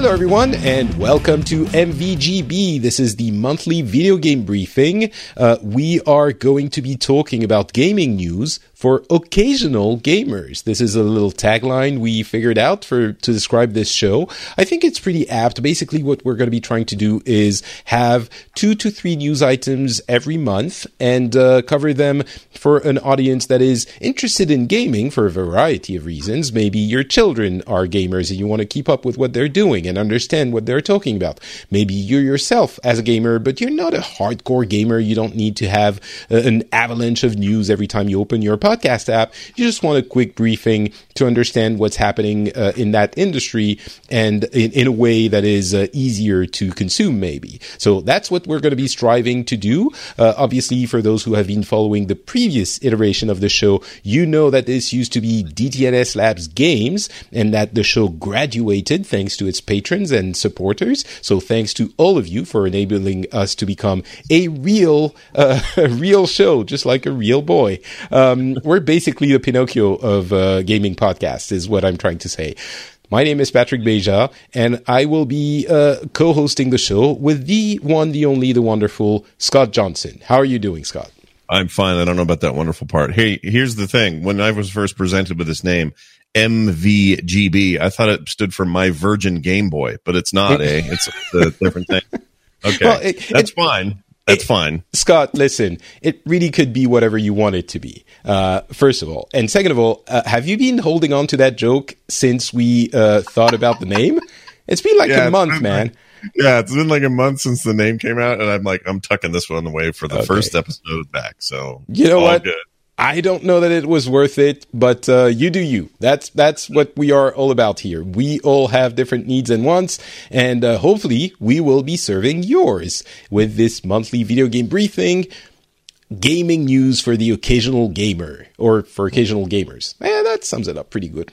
Hello, everyone, and welcome to MVGB. This is the monthly video game briefing. Uh, we are going to be talking about gaming news for occasional gamers. This is a little tagline we figured out for to describe this show. I think it's pretty apt. Basically, what we're going to be trying to do is have two to three news items every month and uh, cover them for an audience that is interested in gaming for a variety of reasons. Maybe your children are gamers and you want to keep up with what they're doing and understand what they're talking about. Maybe you're yourself as a gamer, but you're not a hardcore gamer. You don't need to have uh, an avalanche of news every time you open your podcast app. You just want a quick briefing to understand what's happening uh, in that industry and in, in a way that is uh, easier to consume, maybe. So that's what we're going to be striving to do. Uh, obviously, for those who have been following the previous iteration of the show, you know that this used to be DTNS Labs Games and that the show graduated thanks to its patrons and supporters. So thanks to all of you for enabling us to become a real, uh, real show, just like a real boy. Um, we're basically the Pinocchio of uh, gaming podcasts, is what I'm trying to say. My name is Patrick Beja, and I will be uh, co-hosting the show with the one, the only, the wonderful Scott Johnson. How are you doing, Scott? I'm fine. I don't know about that wonderful part. Hey, here's the thing. When I was first presented with this name, MVGB, I thought it stood for My Virgin Game Boy, but it's not. eh? It's a different thing. Okay, Well, it- that's it- fine. That's fine. Scott, listen, it really could be whatever you want it to be. Uh, first of all, and second of all, uh, have you been holding on to that joke since we uh, thought about the name? It's been like Yeah, a month, man. like- Yeah, it's been like a month since the name came out, and I'm like, I'm tucking this one away for the Okay. first episode back. So You know all what? Good. I don't know that it was worth it, but uh, you do you. That's that's what we are all about here. We all have different needs and wants, and uh, hopefully we will be serving yours with this monthly video game briefing. Gaming news for the occasional gamer, or for occasional gamers. Eh, that sums it up pretty good.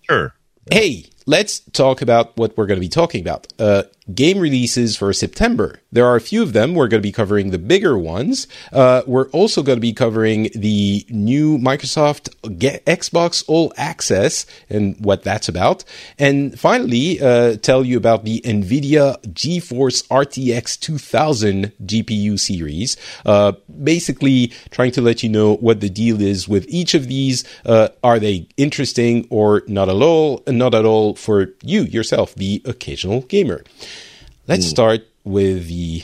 Sure. Hey, let's talk about what we're going to be talking about. Uh, game releases for September. There are a few of them. We're going to be covering the bigger ones. Uh, we're also going to be covering the new Microsoft Xbox All Access and what that's about. And finally, uh, tell you about the NVIDIA GeForce RTX 2000 GPU series. Uh, basically, trying to let you know what the deal is with each of these. Uh, are they interesting or not at all? Not at all for you yourself, the occasional gamer. Let's start with the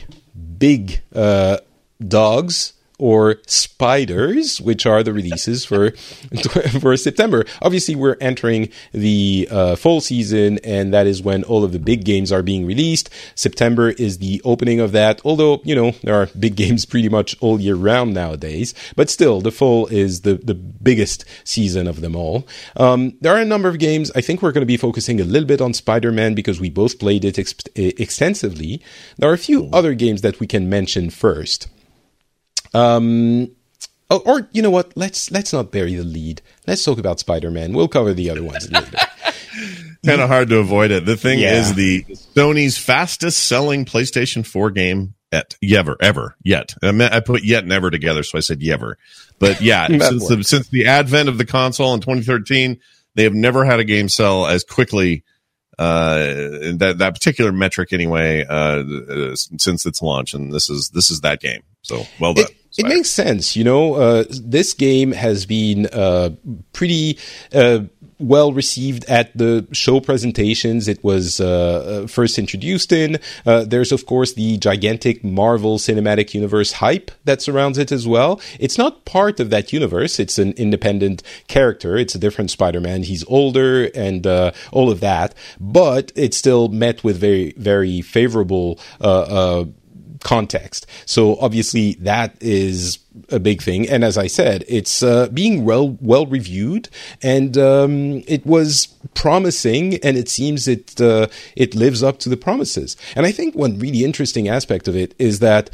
big uh, dogs or spiders, which are the releases for for September. Obviously, we're entering the uh, fall season, and that is when all of the big games are being released. September is the opening of that. Although you know there are big games pretty much all year round nowadays, but still, the fall is the the biggest season of them all. Um, there are a number of games. I think we're going to be focusing a little bit on Spider Man because we both played it ex- extensively. There are a few other games that we can mention first. Um, oh, or you know what? Let's let's not bury the lead. Let's talk about Spider Man. We'll cover the other ones later. Kind of hard to avoid it. The thing Yeah. is, the Sony's fastest selling PlayStation 4 game at ever, ever, yet. I, meant, I put yet and ever together, so I said yever. But yeah, since the, since the advent of the console in 2013, they have never had a game sell as quickly. Uh, that that particular metric anyway, uh, uh, since its launch, and this is this is that game. So well done. it, it makes sense, you know. Uh, this game has been uh, pretty uh, well received at the show presentations. It was uh, uh, first introduced in. Uh, there's of course the gigantic Marvel Cinematic Universe hype that surrounds it as well. It's not part of that universe. It's an independent character. It's a different Spider-Man. He's older and uh, all of that, but it's still met with very very favorable. Context. So obviously that is a big thing. And as I said, it's uh, being well well reviewed, and um, it was promising, and it seems it uh, it lives up to the promises. And I think one really interesting aspect of it is that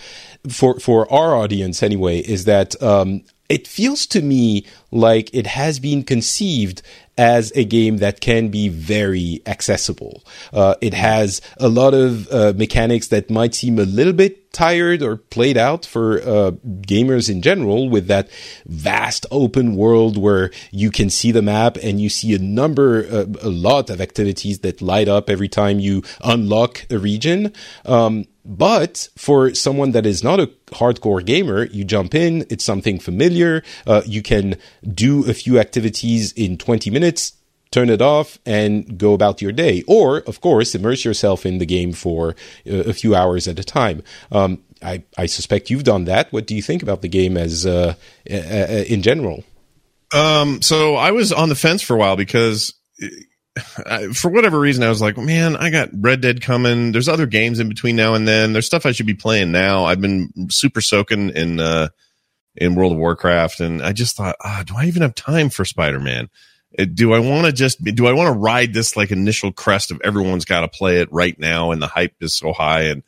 for for our audience anyway is that. Um, it feels to me like it has been conceived as a game that can be very accessible. Uh, it has a lot of uh, mechanics that might seem a little bit tired or played out for uh, gamers in general with that vast open world where you can see the map and you see a number, uh, a lot of activities that light up every time you unlock a region. Um, but for someone that is not a hardcore gamer, you jump in, it's something familiar. Uh, you can do a few activities in 20 minutes, turn it off, and go about your day. Or, of course, immerse yourself in the game for uh, a few hours at a time. Um, I, I, suspect you've done that. What do you think about the game as uh, in general? Um, so I was on the fence for a while because for whatever reason, I was like, man, I got Red Dead coming. There's other games in between now and then. There's stuff I should be playing now. I've been super soaking in uh, in World of Warcraft, and I just thought, ah, do I even have time for Spider Man? Uh, do I want to just do I want to ride this like initial crest of everyone's got to play it right now, and the hype is so high, and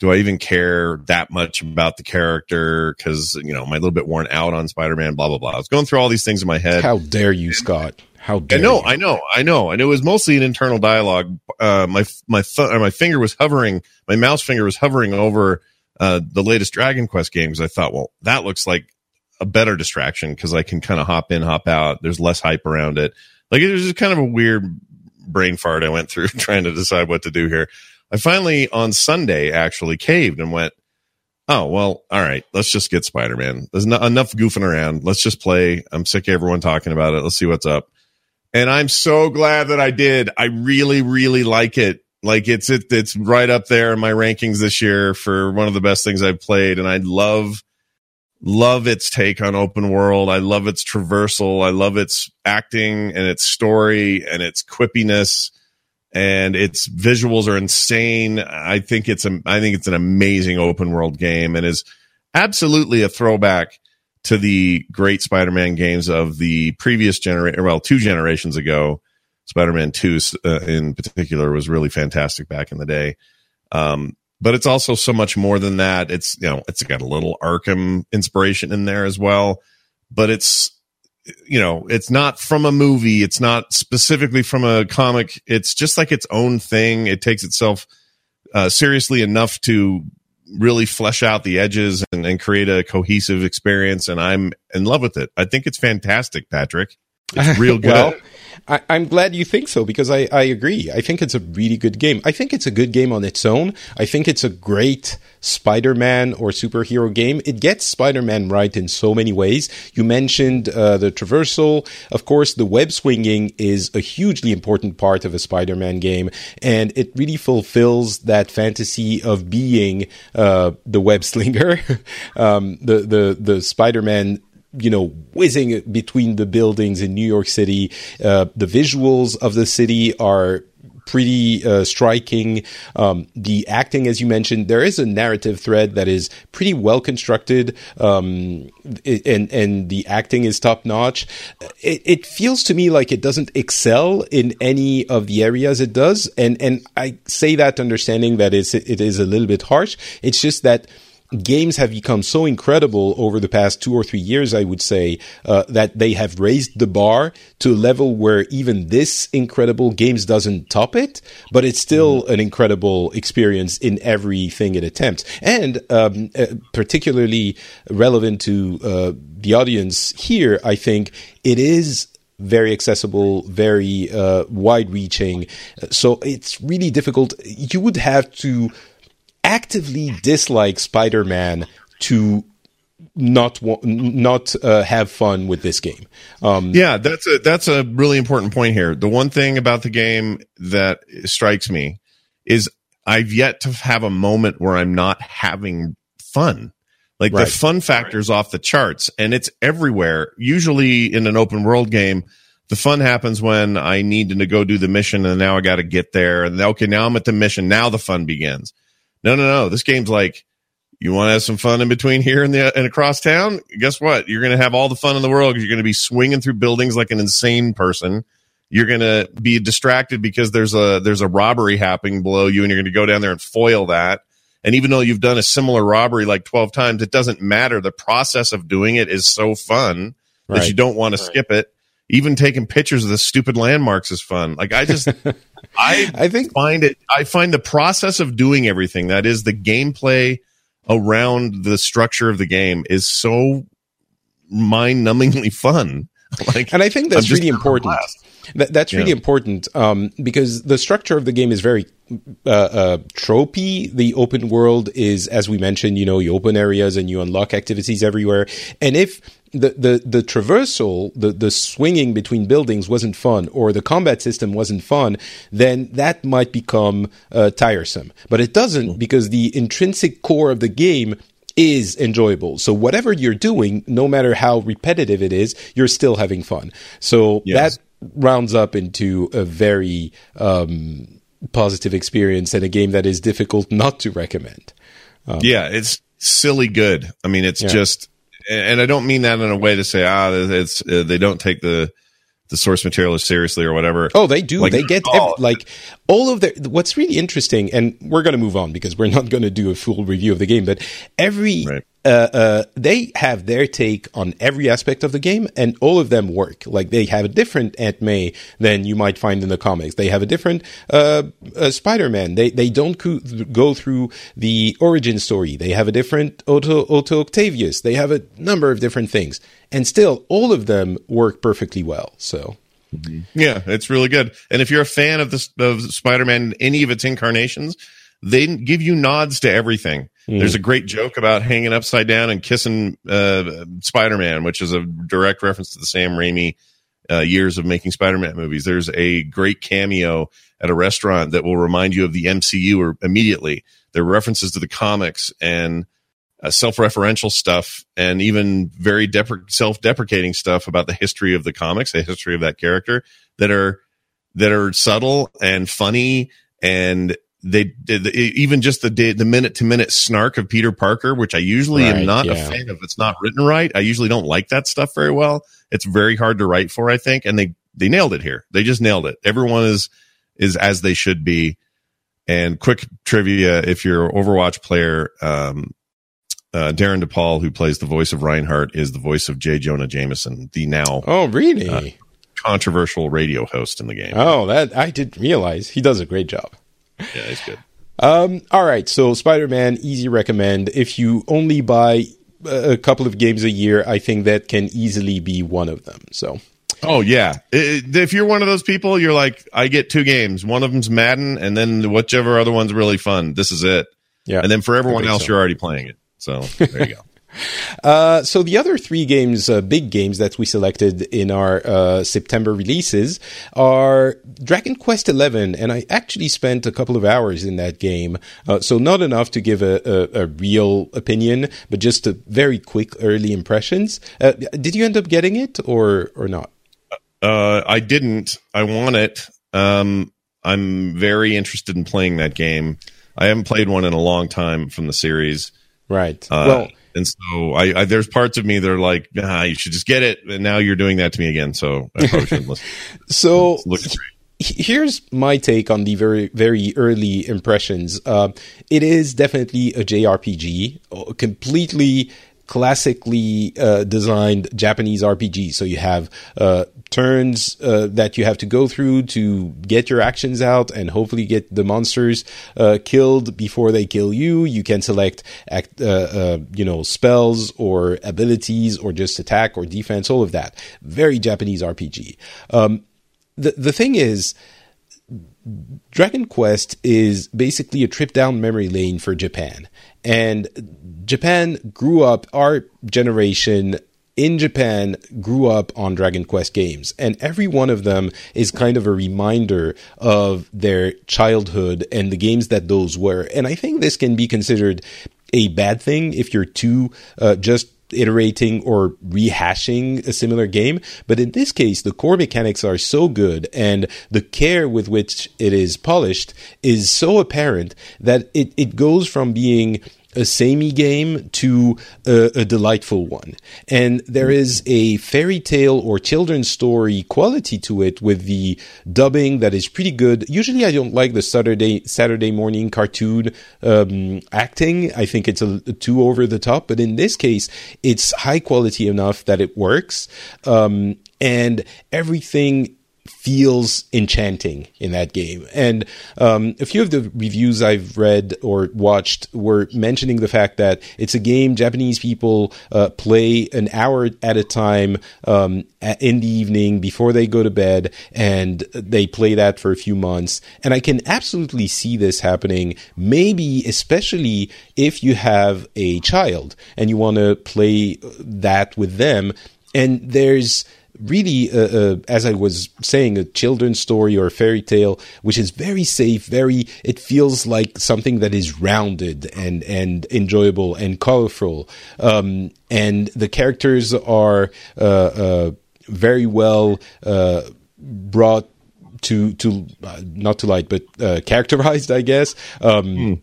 do I even care that much about the character? Because you know, am I a little bit worn out on Spider Man? Blah blah blah. I was going through all these things in my head. How dare you, Scott? How dare I know, you? I know, I know, and it was mostly an internal dialogue. Uh, my my th- my finger was hovering, my mouse finger was hovering over uh, the latest Dragon Quest games. I thought, well, that looks like a better distraction because I can kind of hop in, hop out. There's less hype around it. Like it was just kind of a weird brain fart I went through trying to decide what to do here. I finally on Sunday actually caved and went, oh well, all right, let's just get Spider Man. There's not enough goofing around. Let's just play. I'm sick of everyone talking about it. Let's see what's up and I'm so glad that I did. I really, really like it. Like it's it, it's right up there in my rankings this year for one of the best things I've played, and I love love its take on open world. I love its traversal. I love its acting and its story and its quippiness and its visuals are insane. I think it's a, I think it's an amazing open world game and is absolutely a throwback to the great Spider-Man games of the previous generation, well, two generations ago. Spider-Man 2 uh, in particular was really fantastic back in the day. Um, but it's also so much more than that. It's, you know, it's got a little Arkham inspiration in there as well, but it's, you know, it's not from a movie. It's not specifically from a comic. It's just like its own thing. It takes itself uh, seriously enough to really flesh out the edges and, and create a cohesive experience. And I'm in love with it. I think it's fantastic, Patrick. It's real good. well, I, am glad you think so because I, I agree. I think it's a really good game. I think it's a good game on its own. I think it's a great Spider Man or superhero game. It gets Spider Man right in so many ways. You mentioned uh, the traversal. Of course, the web swinging is a hugely important part of a Spider Man game, and it really fulfills that fantasy of being uh, the web slinger. um, the the the Spider Man you know, whizzing between the buildings in New York City. Uh, the visuals of the city are pretty uh, striking. Um, the acting, as you mentioned, there is a narrative thread that is pretty well constructed, um, and and the acting is top notch. It, it, feels to me like it doesn't excel in any of the areas it does, and and I say that understanding that it's, it is a little bit harsh. It's just that games have become so incredible over the past two or three years, I would say, uh, that they have raised the bar to a level where even this incredible games doesn't top it, but it's still mm-hmm. an incredible experience in everything it attempts. And um, uh, particularly relevant to uh, the audience here, I think it is very accessible, very uh, wide reaching. So it's really difficult. You would have to actively dislike Spider-Man to not not uh, have fun with this game. Um, yeah, that's a that's a really important point here. The one thing about the game that strikes me is I've yet to have a moment where I'm not having fun. Like right. the fun factor factor's off the charts and it's everywhere. Usually in an open world game, the fun happens when I need to go do the mission and now I got to get there and okay, now I'm at the mission. Now the fun begins. No, no, no. This game's like, you want to have some fun in between here and the and across town? Guess what? You're going to have all the fun in the world because you're going to be swinging through buildings like an insane person. You're going to be distracted because there's a there's a robbery happening below you, and you're going to go down there and foil that. And even though you've done a similar robbery like 12 times, it doesn't matter. The process of doing it is so fun that you don't want to skip it. Even taking pictures of the stupid landmarks is fun. Like I just, I I think find it i find the process of doing everything that is the gameplay around the structure of the game is so mind-numbingly fun like and I think that's really important. That, that's really Yeah. important um, because the structure of the game is very uh, uh, tropey. The open world is, as we mentioned, you know, you open areas and you unlock activities everywhere. And if the the, the traversal, the the swinging between buildings wasn't fun, or the combat system wasn't fun, then that might become uh, tiresome. But it doesn't because the intrinsic core of the game is enjoyable. So whatever you're doing, no matter how repetitive it is, you're still having fun. So Yes. that rounds up into a very um, positive experience and a game that is difficult not to recommend. yeah it's silly good i mean it's Yeah. just and i don't mean that in a way to say ah it's uh, they don't take the the source material seriously or whatever Oh, they do. Like, they get oh. ev- like all of their. What's really interesting, and we're going to move on because we're not going to do a full review of the game. But every Right. Uh, uh, they have their take on every aspect of the game, and all of them work. Like they have a different Aunt May than you might find in the comics. They have a different uh, uh, Spider Man. They they don't co- go through the origin story. They have a different Otto Otto Octavius. They have a number of different things, and still all of them work perfectly well. So. Yeah, it's really good. And if you're a fan of this of Spider-Man, any of its incarnations, they give you nods to everything. There's a great joke about hanging upside down and kissing uh, Spider-Man, which is a direct reference to the Sam Raimi uh, years of making Spider-Man movies. There's a great cameo at a restaurant that will remind you of the MCU or immediately. There are references to the comics and uh, self-referential stuff and even very depre- self-deprecating stuff about the history of the comics, the history of that character that are that are subtle and funny and they, they even just the day- the minute to minute snark of Peter Parker, which I usually Right, am not a fan of. It's not written right. I usually don't like that stuff very well. It's very hard to write for, I think, and they they nailed it here. They just nailed it. Everyone is is as they should be. And quick trivia: if you're an Overwatch player, um, uh, Darin De Paul, who plays the voice of Reinhardt, is the voice of J. Jonah Jameson, the now Oh, really? Uh, controversial radio host in the game. Oh, that I didn't realize. He does a great job. Yeah, he's good. Um, all right, so Spider Man, easy recommend. If you only buy a couple of games a year, I think that can easily be one of them. So, Oh yeah, if you're one of those people, you're like, I get two games. One of them's Madden, and then whichever other one's really fun. This is it. yeah. And then for everyone else, so. you're already playing it. So there you go. Uh, so the other three games, uh, big games that we selected in our uh, September releases are Dragon Quest XI, and I actually spent a couple of hours in that game. Uh, so not enough to give a, a, a real opinion, but just a very quick early impressions. Uh, did you end up getting it or or not? Uh, I didn't. I want it. Um, I'm very interested in playing that game. I haven't played one in a long time from the series. Right. Well, and so I, I, there's parts of me that are like, ah, you should just get it. And now you're doing that to me again. So I probably shouldn't listen. so It's looking great. h- here's my take on the very very early impressions uh, it is definitely a jrpg uh, completely classically uh, designed japanese rpg so you have uh, turns uh, that you have to go through to get your actions out and hopefully get the monsters uh, killed before they kill you. You can select act, uh, uh, you know spells or abilities or just attack or defense all of that. Very japanese rpg um, the the thing is Dragon Quest is basically a trip down memory lane for Japan. And Japan grew up, our generation in Japan grew up on Dragon Quest games. And every one of them is kind of a reminder of their childhood and the games that those were. And I think this can be considered a bad thing if you're too uh, just iterating or rehashing a similar game. But in this case, the core mechanics are so good and the care with which it is polished is so apparent that it, it goes from being a samey game to a, a, delightful one. And there is a fairy tale or children's story quality to it with the dubbing that is pretty good. Usually I don't like the Saturday, Saturday morning cartoon, um, acting. I think it's a, a, too over the top, but in this case, it's high quality enough that it works. Um, and everything feels enchanting in that game. And um, a few of the reviews I've read or watched were mentioning the fact that it's a game Japanese people uh, play an hour at a time um, in the evening before they go to bed, and they play that for a few months. And I can absolutely see this happening, maybe especially if you have a child and you want to play that with them. And there's really, uh, uh, as I was saying, a children's story or a fairy tale, which is very safe, very, it feels like something that is rounded and, and enjoyable and colorful. Um, and the characters are, uh, uh very well, uh, brought to, to, uh, not to light, but, characterized, I guess. Um, mm.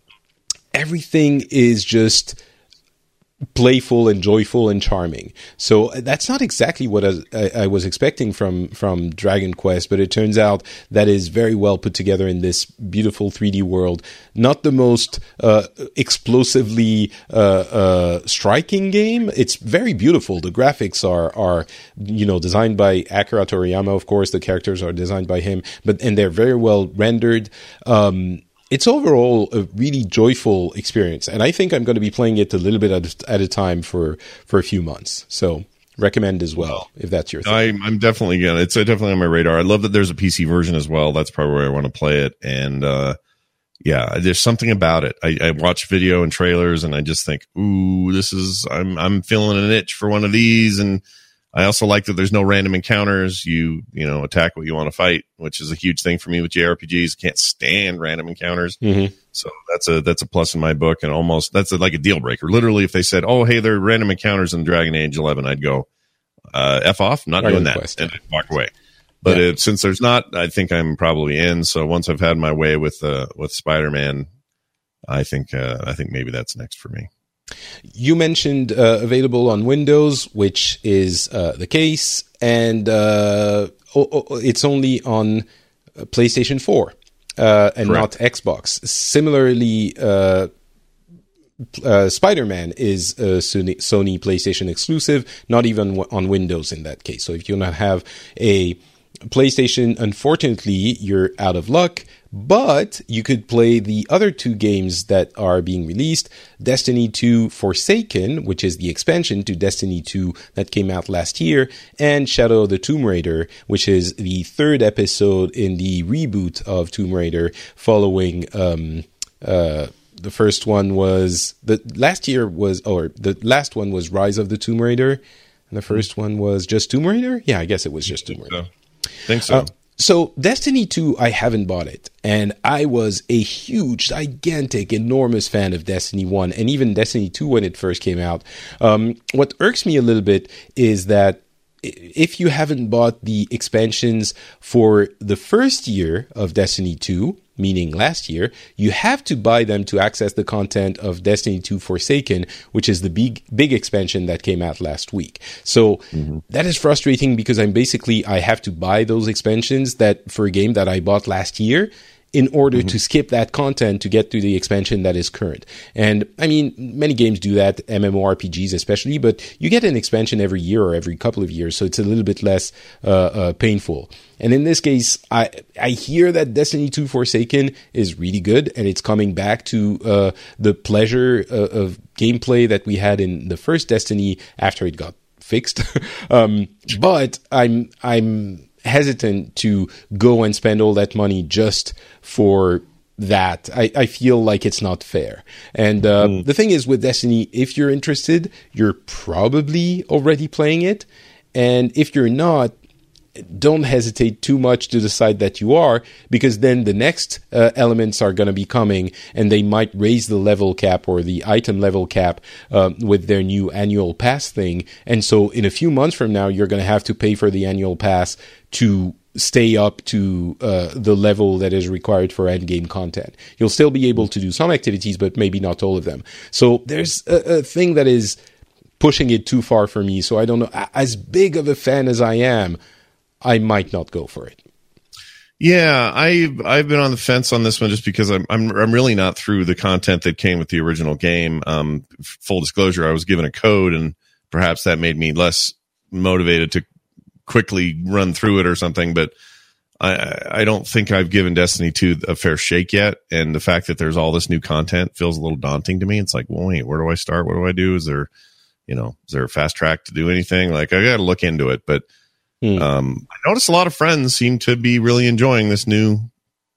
everything is just, playful and joyful and charming. So uh, that's not exactly what I, I, was expecting from from Dragon Quest, but it turns out that is very well put together in this beautiful 3D world. Not the most uh, explosively uh, uh, striking game. It's very beautiful. The graphics are are you know designed by Akira Toriyama. Of course, the characters are designed by him, but and they're very well rendered. Um, it's overall a really joyful experience, and I think I'm going to be playing it a little bit at, at a time for for a few months. So recommend as well if that's your thing. I'm, I'm definitely gonna. It's definitely on my radar. I love that there's a PC version as well. That's probably where I want to play it. And uh, yeah, there's something about it. I, I watch video and trailers, and I just think, ooh, this is. I'm I'm feeling an itch for one of these, and I also like that there's no random encounters. You, you know, attack what you want to fight, which is a huge thing for me with JRPGs. Can't stand random encounters. Mm-hmm. So that's a, that's a plus in my book and almost, that's a, like a deal breaker. Literally, if they said, Oh, hey, there are random encounters in Dragon Age 11, I'd go, uh, F off, not doing that quest, and walk away. But yeah. it, since there's not, I think I'm probably in. So once I've had my way with, uh, with Spider-Man, I think, uh, I think maybe that's next for me. You mentioned uh, available on Windows, which is uh, the case, and uh, it's only on uh, PlayStation 4 uh, and Correct. not Xbox. Similarly, uh, Spider Man is a Sony, Sony PlayStation exclusive, not even on Windows in that case. So if you don't have a PlayStation, unfortunately, you're out of luck. But you could play the other two games that are being released Destiny 2 Forsaken, which is the expansion to Destiny 2 that came out last year, and Shadow of the Tomb Raider, which is the third episode in the reboot of Tomb Raider following. Um, uh, the first one was the last year was or the last one was Rise of the Tomb Raider, and the first one was just Tomb Raider. Yeah, I guess it was just Tomb Raider. So, think so. Uh, so Destiny 2, I haven't bought it. And I was a huge, gigantic, enormous fan of Destiny 1 and even Destiny 2 when it first came out. Um, what irks me a little bit is that if you haven't bought the expansions for the first year of Destiny 2, meaning last year, you have to buy them to access the content of Destiny 2 Forsaken, which is the big big expansion that came out last week. So mm-hmm. that is frustrating because I'm basically I have to buy those expansions that for a game that I bought last year in order mm-hmm. to skip that content to get to the expansion that is current. And I mean, many games do that, MMORPGs especially, but you get an expansion every year or every couple of years, so it's a little bit less uh, uh, painful. And in this case, I I hear that Destiny 2 Forsaken is really good, and it's coming back to uh, the pleasure uh, of gameplay that we had in the first Destiny after it got fixed. um, but I'm I'm hesitant to go and spend all that money just for that. I, I feel like it's not fair. And uh, mm. the thing is with Destiny, if you're interested, you're probably already playing it. And if you're not, don't hesitate too much to decide that you are, because then the next uh, elements are going to be coming, and they might raise the level cap or the item level cap uh, with their new annual pass thing. And so, in a few months from now, you're going to have to pay for the annual pass to stay up to uh, the level that is required for end game content. You'll still be able to do some activities, but maybe not all of them. So there's a, a thing that is pushing it too far for me. So I don't know. As big of a fan as I am, I might not go for it. Yeah, I've I've been on the fence on this one just because I'm I'm I'm really not through the content that came with the original game. Um, full disclosure, I was given a code, and perhaps that made me less motivated to quickly run through it or something. But I I don't think I've given Destiny 2 a fair shake yet, and the fact that there's all this new content feels a little daunting to me. It's like, well, wait, where do I start? What do I do? Is there, you know, is there a fast track to do anything? Like I got to look into it, but Hmm. Um, I noticed a lot of friends seem to be really enjoying this new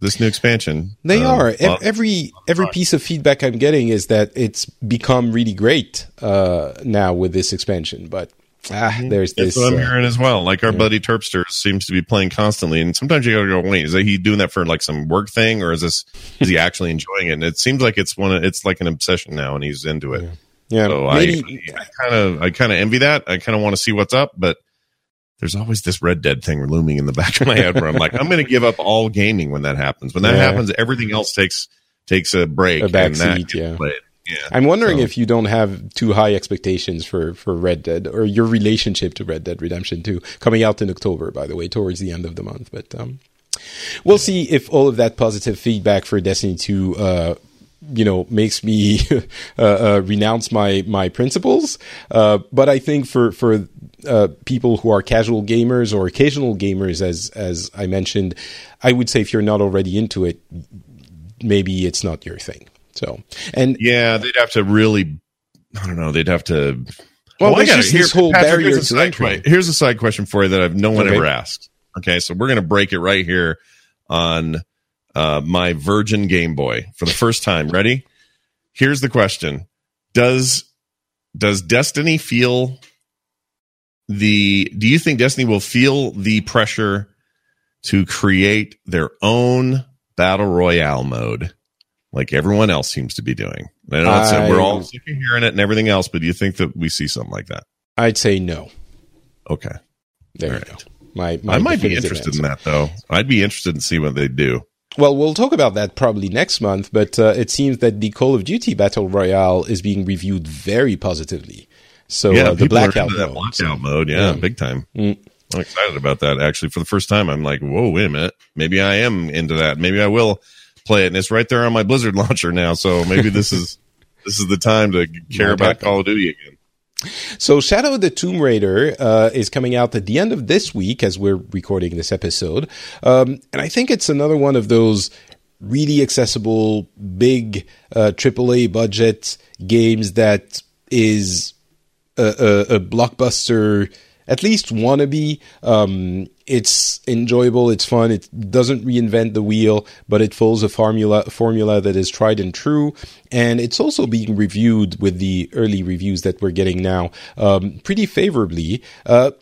this new expansion. They um, are. Well, every every piece of feedback I'm getting is that it's become really great uh, now with this expansion. But ah, there's That's this. what I'm uh, hearing as well. Like our yeah. buddy Terpster seems to be playing constantly, and sometimes you gotta go, wait, is he doing that for like some work thing, or is this is he actually enjoying it? And it seems like it's one. Of, it's like an obsession now, and he's into it. Yeah. Yeah, so maybe, I kind of I kind of envy that. I kind of want to see what's up, but there's always this Red Dead thing looming in the back of my head where I'm like, I'm going to give up all gaming when that happens. When that yeah. happens, everything else takes takes a break. A yeah. yeah. I'm wondering so. if you don't have too high expectations for for Red Dead or your relationship to Red Dead Redemption 2 coming out in October, by the way, towards the end of the month. But um, we'll see if all of that positive feedback for Destiny 2 uh, you know makes me uh, uh, renounce my my principles. Uh, but I think for for uh, people who are casual gamers or occasional gamers, as as I mentioned, I would say if you're not already into it, maybe it's not your thing. So and yeah, they'd have to really. I don't know. They'd have to. Well, I got this whole Patrick, barrier here's to entry. Here's a side question for you that I've no one okay. ever asked. Okay, so we're going to break it right here on uh, my Virgin Game Boy for the first time. Ready? Here's the question: Does does Destiny feel the? Do you think Destiny will feel the pressure to create their own battle royale mode, like everyone else seems to be doing? I know I, we're all sick of hearing it and everything else, but do you think that we see something like that? I'd say no. Okay. There all you right. go. My, my I might be interested answer. in that though. I'd be interested in see what they do. Well, we'll talk about that probably next month, but uh, it seems that the Call of Duty Battle Royale is being reviewed very positively. So yeah, uh, the blackout mode, blackout so, mode, yeah, yeah, big time. Mm. I'm excited about that. Actually, for the first time, I'm like, whoa, wait a minute, maybe I am into that. Maybe I will play it, and it's right there on my Blizzard launcher now. So maybe this is this is the time to care about Call of Duty again. So, Shadow of the Tomb Raider uh, is coming out at the end of this week as we're recording this episode. Um, and I think it's another one of those really accessible, big uh, AAA budget games that is a, a, blockbuster at least wannabe. Um, it's enjoyable, it's fun, it doesn't reinvent the wheel, but it follows a formula formula that is tried and true. And it's also being reviewed with the early reviews that we're getting now um, pretty favorably. Uh,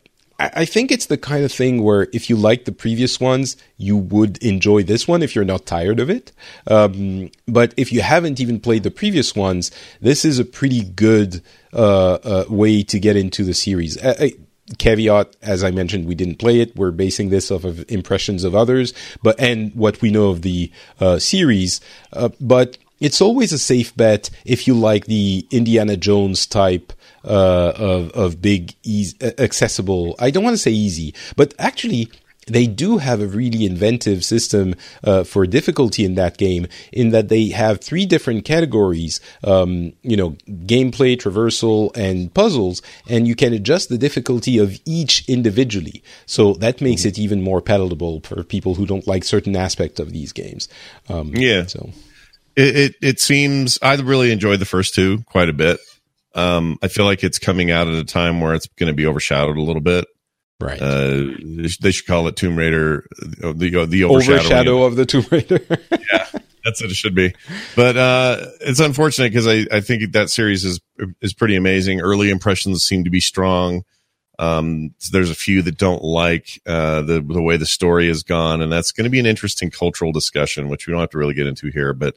I think it's the kind of thing where if you like the previous ones, you would enjoy this one if you're not tired of it. Um, but if you haven't even played the previous ones, this is a pretty good uh, uh, way to get into the series. I, caveat as i mentioned we didn't play it we're basing this off of impressions of others but and what we know of the uh, series uh, but it's always a safe bet if you like the indiana jones type uh, of of big easy, accessible i don't want to say easy but actually they do have a really inventive system uh, for difficulty in that game in that they have three different categories um, you know gameplay traversal and puzzles and you can adjust the difficulty of each individually. So that makes it even more palatable for people who don't like certain aspects of these games. Um, yeah. so. It, it, it seems i really enjoyed the first two quite a bit um, i feel like it's coming out at a time where it's going to be overshadowed a little bit Right. Uh, they should call it Tomb Raider, uh, the uh, the overshadow of the Tomb Raider. yeah, that's what it should be. But uh, it's unfortunate because I, I think that series is is pretty amazing. Early impressions seem to be strong. Um, so there's a few that don't like uh, the the way the story has gone, and that's going to be an interesting cultural discussion, which we don't have to really get into here. But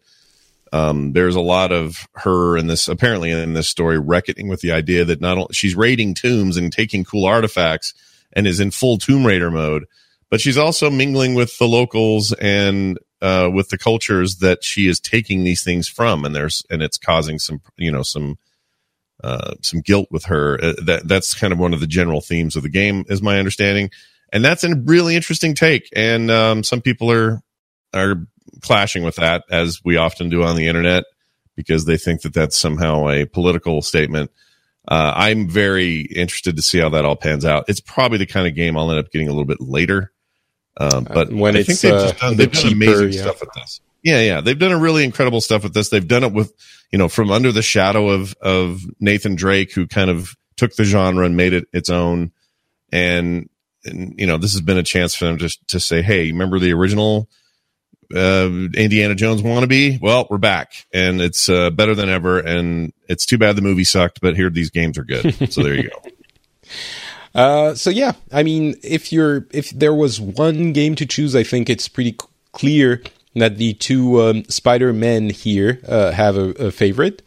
um, there's a lot of her in this apparently in this story reckoning with the idea that not only she's raiding tombs and taking cool artifacts and is in full Tomb Raider mode, but she's also mingling with the locals and uh, with the cultures that she is taking these things from, and there's and it's causing some you know some uh, some guilt with her. Uh, that that's kind of one of the general themes of the game, is my understanding, and that's a really interesting take. And um, some people are are clashing with that, as we often do on the internet, because they think that that's somehow a political statement. Uh, I'm very interested to see how that all pans out. It's probably the kind of game I'll end up getting a little bit later. Um, but Uh, when I it's, think they've uh, just done, they've done cheaper, amazing yeah. stuff with this. Yeah, yeah, they've done a really incredible stuff with this. They've done it with, you know, from under the shadow of of Nathan Drake, who kind of took the genre and made it its own. And, and you know, this has been a chance for them to to say, hey, remember the original uh, Indiana Jones wannabe? Well, we're back, and it's uh, better than ever. And it's too bad the movie sucked, but here these games are good. so there you go. Uh, so yeah, I mean, if you're if there was one game to choose, I think it's pretty c- clear that the two um, Spider Men here uh, have a, a favorite.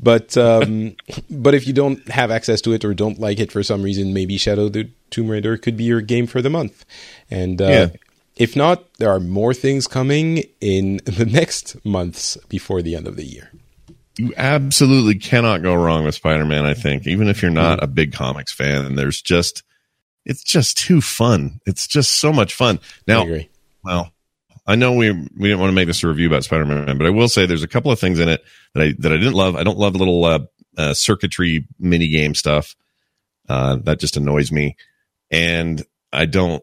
But um, but if you don't have access to it or don't like it for some reason, maybe Shadow the Tomb Raider could be your game for the month. And uh, Yeah. If not, there are more things coming in the next months before the end of the year. you absolutely cannot go wrong with Spider-Man, I think. Even if you're not a big comics fan, and there's just it's just too fun. It's just so much fun. I Now, agree. well, I know we we didn't want to make this a review about Spider-Man, but I will say there's a couple of things in it that I that I didn't love. I don't love the little uh, uh, circuitry mini game stuff. Uh, that just annoys me, and I don't.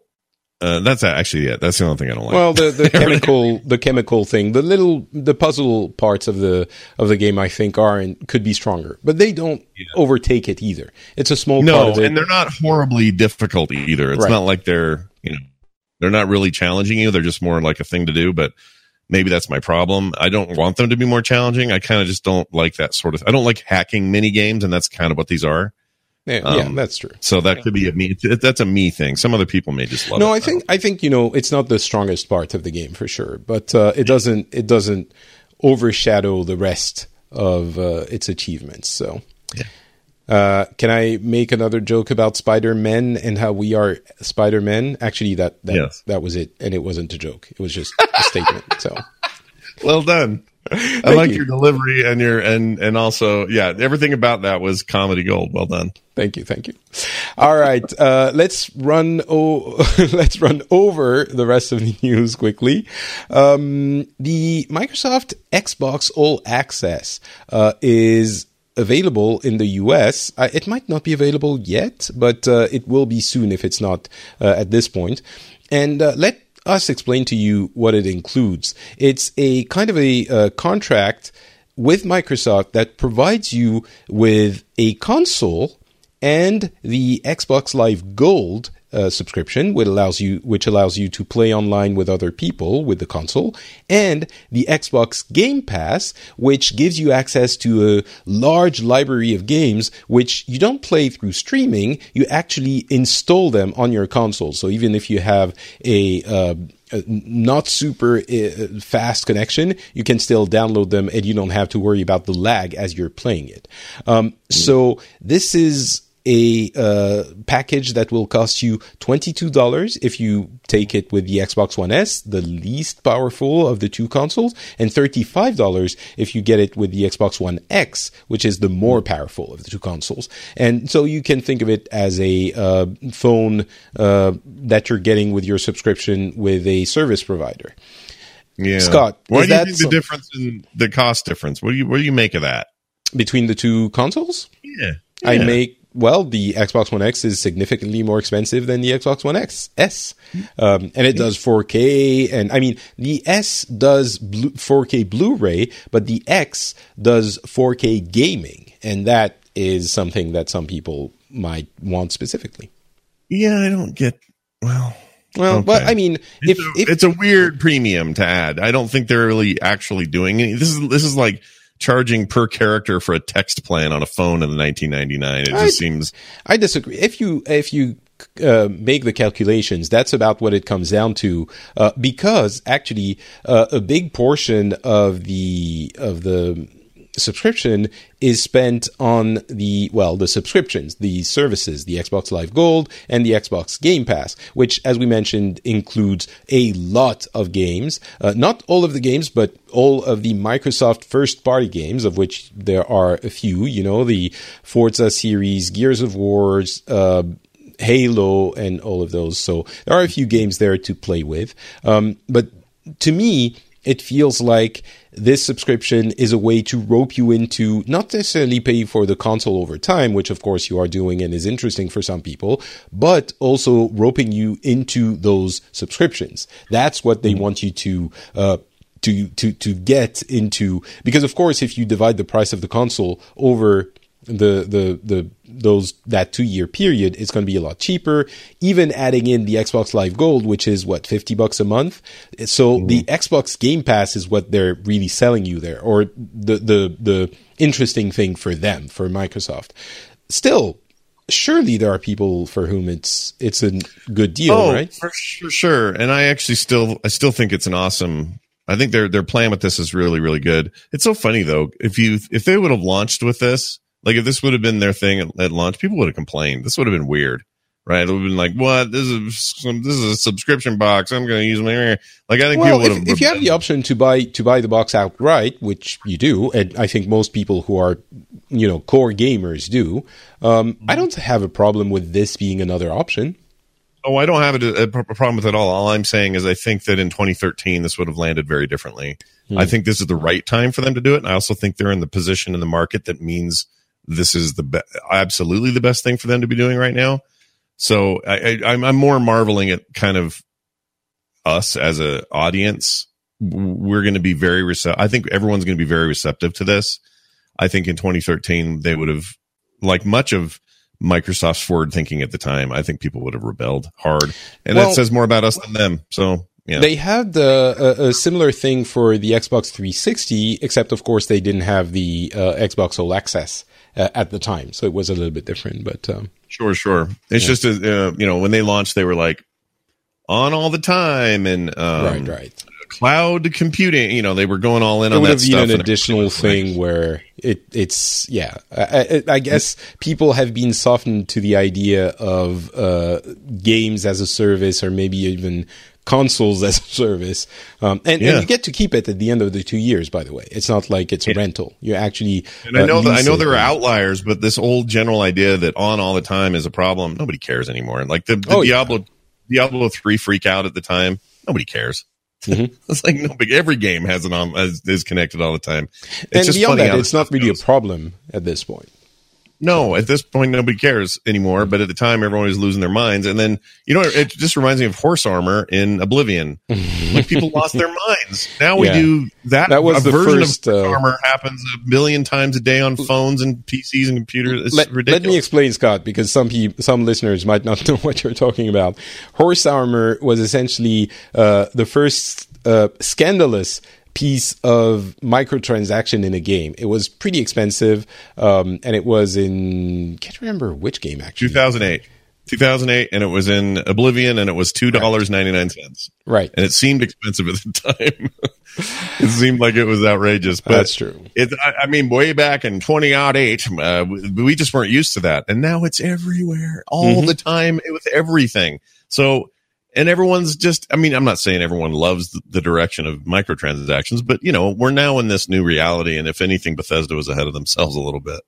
Uh, that's actually it. That's the only thing I don't like. Well, the, the chemical the chemical thing, the little the puzzle parts of the of the game, I think, are and could be stronger, but they don't overtake it either. It's a small part no, of it. and they're not horribly difficult either. It's Right. not like they're you know they're not really challenging you. They're just more like a thing to do. But maybe that's my problem. I don't want them to be more challenging. I kind of just don't like that sort of. I don't like hacking mini games, and that's kind of what these are. Yeah, um, yeah, that's true. So that could be a me. That's a me thing. Some other people may just love it. No, I think I think you know it's not the strongest part of the game for sure, but uh, it doesn't it doesn't overshadow the rest of uh, its achievements. So, uh, can I make another joke about Spider Men and how we are Spider Men? Actually, that that, Yes. that was it, and it wasn't a joke. It was just a statement. So. Well done. I like you. your delivery and your and and also yeah everything about that was comedy gold. Well done. Thank you, thank you. All right, uh, let's run. O- let's run over the rest of the news quickly. Um, the Microsoft Xbox All Access uh, is available in the US. Uh, it might not be available yet, but uh, it will be soon if it's not uh, at this point. And uh, let us explain to you what it includes. It's a kind of a uh, contract with Microsoft that provides you with a console and the Xbox Live Gold uh, subscription, which allows you which allows you to play online with other people with the console, and the Xbox Game Pass, which gives you access to a large library of games which you don't play through streaming. You actually install them on your console. So even if you have a uh, not super uh, fast connection, you can still download them and you don't have to worry about the lag as you're playing it. Um, so this is a uh, package that will cost you $22 if you take it with the Xbox One S, the least powerful of the two consoles, and $35 if you get it with the Xbox One X, which is the more powerful of the two consoles. And so you can think of it as a uh, phone uh, that you're getting with your subscription with a service provider. Yeah, Scott, Why is do you think some- the difference in the cost difference? What do you what do you make of that? Between the two consoles, Yeah, I make well. The Xbox One X is significantly more expensive than the Xbox One X S, um, and it does 4K. And I mean, the S does blue, 4K Blu-ray, but the X does 4K gaming, and that is something that some people might want specifically. yeah. I don't get well. Well, Okay. but I mean, if, It's, a, if it's a weird premium to add. I don't think they're really actually doing any. This is this is like charging per character for a text plan on a phone in 1999. It just I- seems I disagree. If you if you uh, make the calculations, that's about what it comes down to. Uh, because actually, uh, a big portion of the of the subscription is spent on the well the subscriptions the services the xbox live gold and the xbox game pass which as we mentioned includes a lot of games. Uh, not all of the games but all of the microsoft first party games of which there are a few you know the forza series gears of wars uh, halo and all of those. So there are a few games there to play with. Um, but to me it feels like this subscription is a way to rope you into not necessarily pay for the console over time, which of course you are doing and is interesting for some people, but also roping you into those subscriptions. That's what they want you to, uh, to, to, to get into, because of course, if you divide the price of the console over the the the those that two year period it's going to be a lot cheaper even adding in the xbox live gold which is what 50 bucks a month so mm-hmm. the xbox game pass is what they're really selling you there or the the the interesting thing for them for microsoft still surely there are people for whom it's it's a good deal oh, right for sure and i actually still i still think it's an awesome I think their their plan with this is really really good. It's so funny though. If you if they would have launched with this like if this would have been their thing at, at launch, people would have complained. This would have been weird, right? It would have been like, "What? This is some, this is a subscription box. I'm going to use my." Like I think well, people would if, have. if you have the option to buy to buy the box outright, which you do, and I think most people who are you know core gamers do, um, I don't have a problem with this being another option. Oh, I don't have a, a, problem with it at all. All I'm saying is I think that in 2013 this would have landed very differently. Hmm. I think this is the right time for them to do it. And I also think they're in the position in the market that means this is the be- absolutely the best thing for them to be doing right now. So I, I, I'm more marveling at kind of us as a audience. We're going to be very receptive. I think everyone's going to be very receptive to this. I think in 2013 they would have, like much of Microsoft's forward thinking at the time, I think people would have rebelled hard, and well, that says more about us than them. So yeah. They had uh, a, a, similar thing for the Xbox 360, except of course they didn't have the uh, Xbox All Access uh, at the time, so it was a little bit different. But um, sure, sure. It's yeah. just a, uh, you know when they launched, they were like on all the time and um, right, right. Cloud computing, you know, they were going all in it on that stuff. an additional thing where it, it's yeah. I, I, guess people have been softened to the idea of uh, games as a service, or maybe even consoles as a service. Um, and, yeah. and, you get to keep it at the end of the two years, by the way. It's not like it's a rental. You actually. And I know uh, that I know there are outliers, but this old general idea that on all the time is a problem, nobody cares anymore. Like the, the oh, Diablo, yeah. Diablo 3 freak out at the time, nobody cares. Mm-hmm. it's like no big. Every game has an on is, is connected all the time. It's and beyond that, it's not really goes. a problem at this point. No, at this point, nobody cares anymore. But at the time, everyone was losing their minds. And then, you know, it just reminds me of horse armor in Oblivion. like people lost their minds. Now we yeah. do that. That was the version first, of uh, armor happens a million times a day on phones and PCs and computers. It's let, ridiculous. Let me explain, Scott, because some people, some listeners might not know what you're talking about. Horse armor was essentially uh, the first uh, scandalous piece of microtransaction in a game. It was pretty expensive, um, and it was in can't remember which game actually. 2008. 2008, and it was in Oblivion, and it was two dollars ninety nine cents. Right, and it seemed expensive at the time. it seemed like it was outrageous. But That's true. It, I, I mean, way back in twenty odd eight, uh, we just weren't used to that, and now it's everywhere, all mm-hmm. the time, with everything. So and everyone's just i mean i'm not saying everyone loves the direction of microtransactions but you know we're now in this new reality and if anything bethesda was ahead of themselves a little bit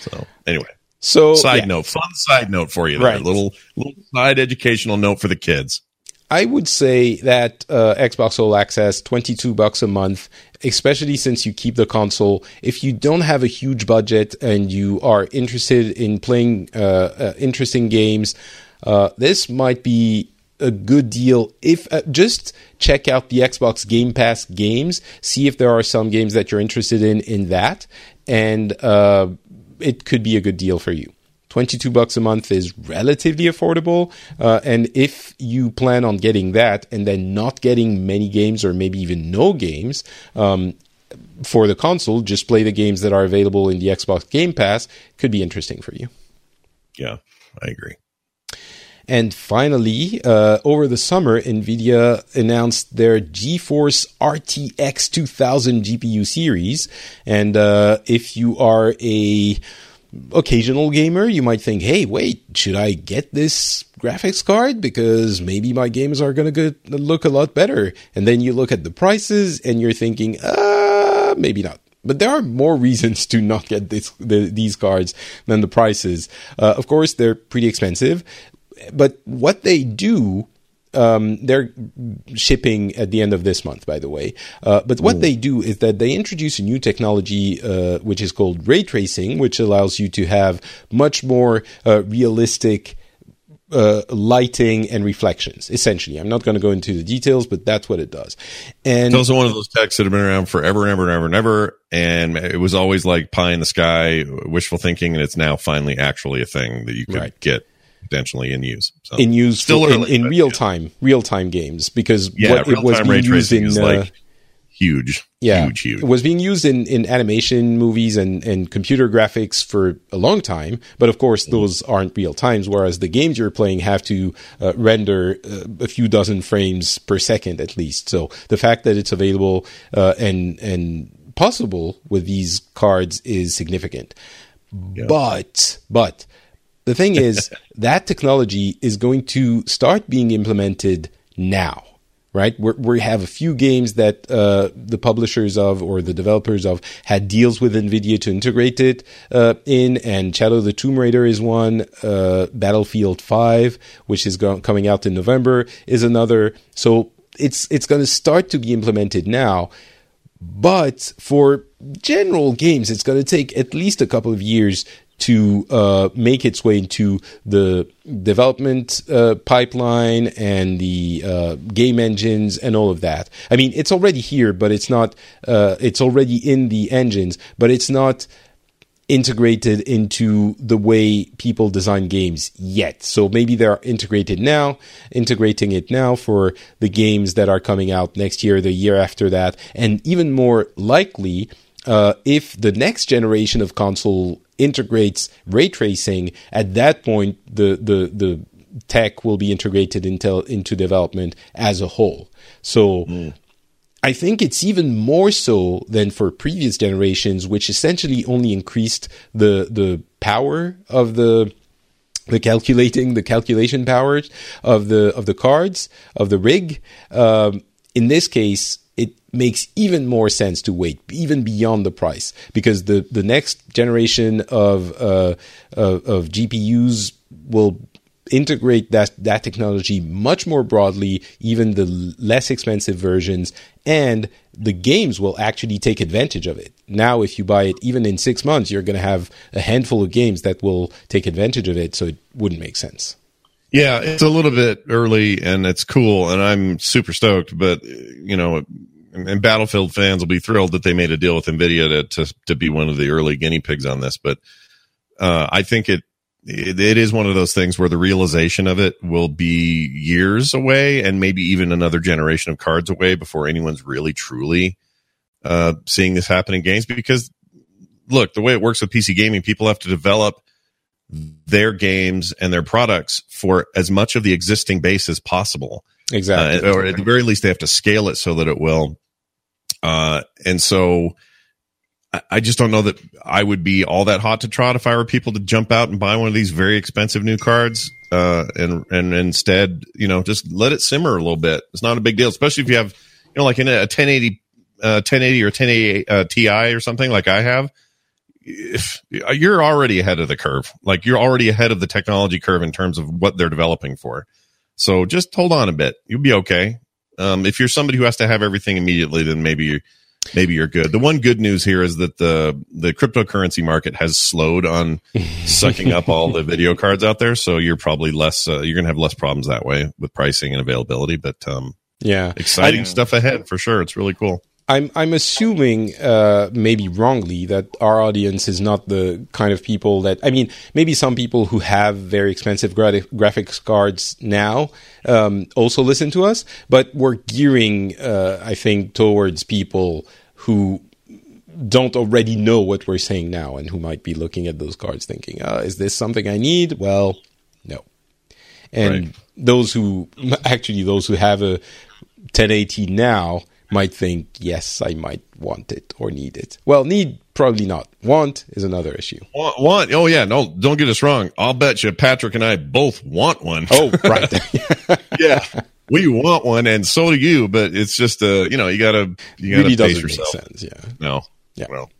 so anyway so side yeah. note fun side note for you there. right little little side educational note for the kids I would say that uh, Xbox All Access, 22 bucks a month, especially since you keep the console. If you don't have a huge budget and you are interested in playing uh, uh, interesting games, uh, this might be a good deal if uh, just check out the Xbox Game Pass games, see if there are some games that you're interested in in that, and uh, it could be a good deal for you. 22 bucks a month is relatively affordable. Uh, and if you plan on getting that and then not getting many games or maybe even no games um, for the console, just play the games that are available in the Xbox Game Pass, could be interesting for you. Yeah, I agree. And finally, uh, over the summer, NVIDIA announced their GeForce RTX 2000 GPU series. And uh, if you are a occasional gamer, you might think, hey, wait, should I get this graphics card? Because maybe my games are going to look a lot better. And then you look at the prices and you're thinking, uh, maybe not. But there are more reasons to not get this, the, these cards than the prices. Uh, of course, they're pretty expensive. But what they do um, they're shipping at the end of this month, by the way. Uh, but what Ooh. they do is that they introduce a new technology, uh, which is called ray tracing, which allows you to have much more uh, realistic. Uh, lighting and reflections. Essentially, I'm not going to go into the details, but that's what it does. And it's also one of those techs that have been around forever and ever and ever and ever, and it was always like pie in the sky, wishful thinking, and it's now finally actually a thing that you could right. get potentially in use. So, in use still early, in, in real yeah. time, real time games because yeah, what it was being used in uh, like huge, yeah, huge, huge. It was being used in, in animation movies and, and computer graphics for a long time, but of course mm-hmm. those aren't real times. Whereas the games you're playing have to uh, render uh, a few dozen frames per second at least. So the fact that it's available uh, and and possible with these cards is significant. Yeah. But but the thing is, that technology is going to start being implemented now, right? We're, we have a few games that uh, the publishers of or the developers of had deals with NVIDIA to integrate it uh, in, and Shadow of the Tomb Raider is one. Uh, Battlefield 5, which is go- coming out in November, is another. So it's it's going to start to be implemented now. But for general games, it's going to take at least a couple of years to uh, make its way into the development uh, pipeline and the uh, game engines and all of that. I mean, it's already here, but it's not. Uh, it's already in the engines, but it's not integrated into the way people design games yet. So maybe they're integrated now, integrating it now for the games that are coming out next year, the year after that, and even more likely. Uh, if the next generation of console integrates ray tracing, at that point the the the tech will be integrated into into development as a whole. So mm. I think it's even more so than for previous generations, which essentially only increased the the power of the the calculating the calculation powers of the of the cards of the rig. Um, in this case, makes even more sense to wait, even beyond the price, because the the next generation of uh, of, of GPUs will integrate that that technology much more broadly, even the less expensive versions, and the games will actually take advantage of it. Now, if you buy it, even in six months, you're going to have a handful of games that will take advantage of it. So it wouldn't make sense. Yeah, it's a little bit early and it's cool, and I'm super stoked. But you know, and Battlefield fans will be thrilled that they made a deal with Nvidia to to, to be one of the early guinea pigs on this. But uh, I think it, it it is one of those things where the realization of it will be years away, and maybe even another generation of cards away before anyone's really truly uh, seeing this happen in games. Because look, the way it works with PC gaming, people have to develop their games and their products for as much of the existing base as possible. Exactly. Uh, or at the very least, they have to scale it so that it will uh, and so I just don't know that I would be all that hot to trot if I were people to jump out and buy one of these very expensive new cards. Uh, and, and instead, you know, just let it simmer a little bit. It's not a big deal, especially if you have, you know, like in a 1080, uh, 1080 or 1080 uh, Ti or something like I have. If you're already ahead of the curve, like you're already ahead of the technology curve in terms of what they're developing for. So just hold on a bit. You'll be okay. Um, if you're somebody who has to have everything immediately, then maybe you maybe you're good. The one good news here is that the the cryptocurrency market has slowed on sucking up all the video cards out there, so you're probably less uh, you're going to have less problems that way with pricing and availability. But um, yeah, exciting stuff ahead for sure. It's really cool. I'm I'm assuming, uh, maybe wrongly, that our audience is not the kind of people that I mean, maybe some people who have very expensive gra- graphics cards now um, also listen to us, but we're gearing, uh, I think, towards people who don't already know what we're saying now and who might be looking at those cards thinking, uh, "Is this something I need?" Well, no. and Right. those who actually those who have a 1080 now might think, yes, I might want it or need it. Well, need probably not. Want is another issue. Want, want? Oh yeah, no, don't get us wrong. I'll bet you Patrick and I both want one. Oh, right. yeah, we want one, and so do you. But it's just uh, you know, you gotta you gotta really doesn't make sense. Yeah. No, Yeah. Well,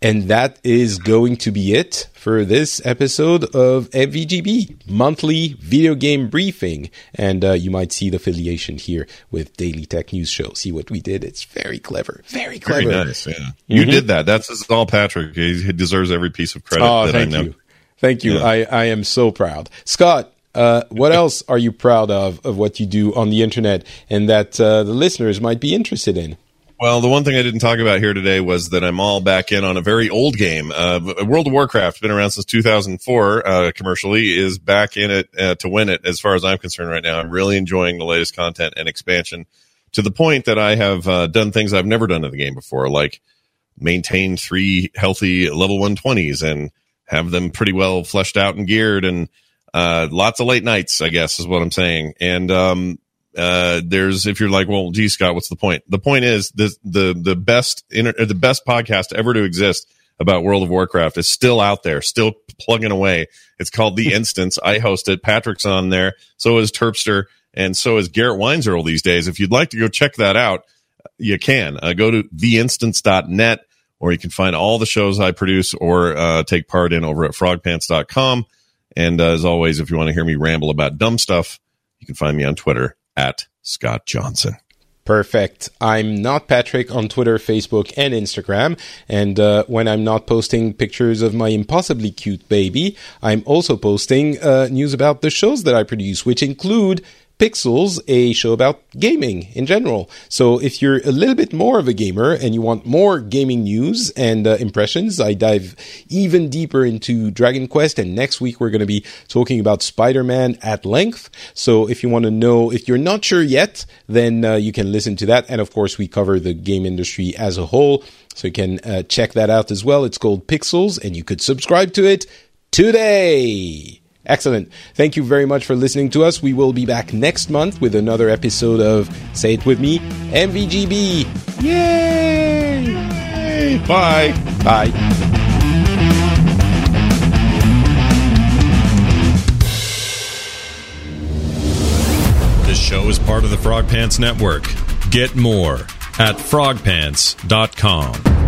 And that is going to be it for this episode of MVGB, monthly video game briefing. And uh, you might see the affiliation here with Daily Tech News Show. See what we did? It's very clever. Very very clever. nice. Yeah, you did that. That's all Patrick. He, he deserves every piece of credit. Oh, that thank I know. you. Thank you. Yeah. I, I am so proud. Scott, uh, what else are you proud of, of what you do on the internet and that uh, the listeners might be interested in? Well, the one thing I didn't talk about here today was that I'm all back in on a very old game. Uh, World of Warcraft, been around since 2004, uh, commercially, is back in it uh, to win it as far as I'm concerned right now. I'm really enjoying the latest content and expansion to the point that I have uh, done things I've never done in the game before, like maintain three healthy level 120s and have them pretty well fleshed out and geared and uh, lots of late nights, I guess is what I'm saying. And, um, uh, there's, if you're like, well, gee, Scott, what's the point? The point is the, the, the best, inter- the best podcast ever to exist about World of Warcraft is still out there, still plugging away. It's called The Instance. I host it. Patrick's on there. So is Terpster. And so is Garrett Weinzierl these days. If you'd like to go check that out, you can uh, go to theinstance.net or you can find all the shows I produce or uh, take part in over at frogpants.com. And uh, as always, if you want to hear me ramble about dumb stuff, you can find me on Twitter at Scott Johnson. Perfect. I'm not Patrick on Twitter, Facebook, and Instagram. And uh, when I'm not posting pictures of my impossibly cute baby, I'm also posting uh, news about the shows that I produce, which include Pixels, a show about gaming in general. So if you're a little bit more of a gamer and you want more gaming news and uh, impressions, I dive even deeper into Dragon Quest. And next week we're going to be talking about Spider-Man at length. So if you want to know, if you're not sure yet, then uh, you can listen to that. And of course, we cover the game industry as a whole. So you can uh, check that out as well. It's called Pixels and you could subscribe to it today. Excellent. Thank you very much for listening to us. We will be back next month with another episode of Say It With Me, MVGB. Yay! Bye. Bye. This show is part of the Frog Pants Network. Get more at frogpants.com.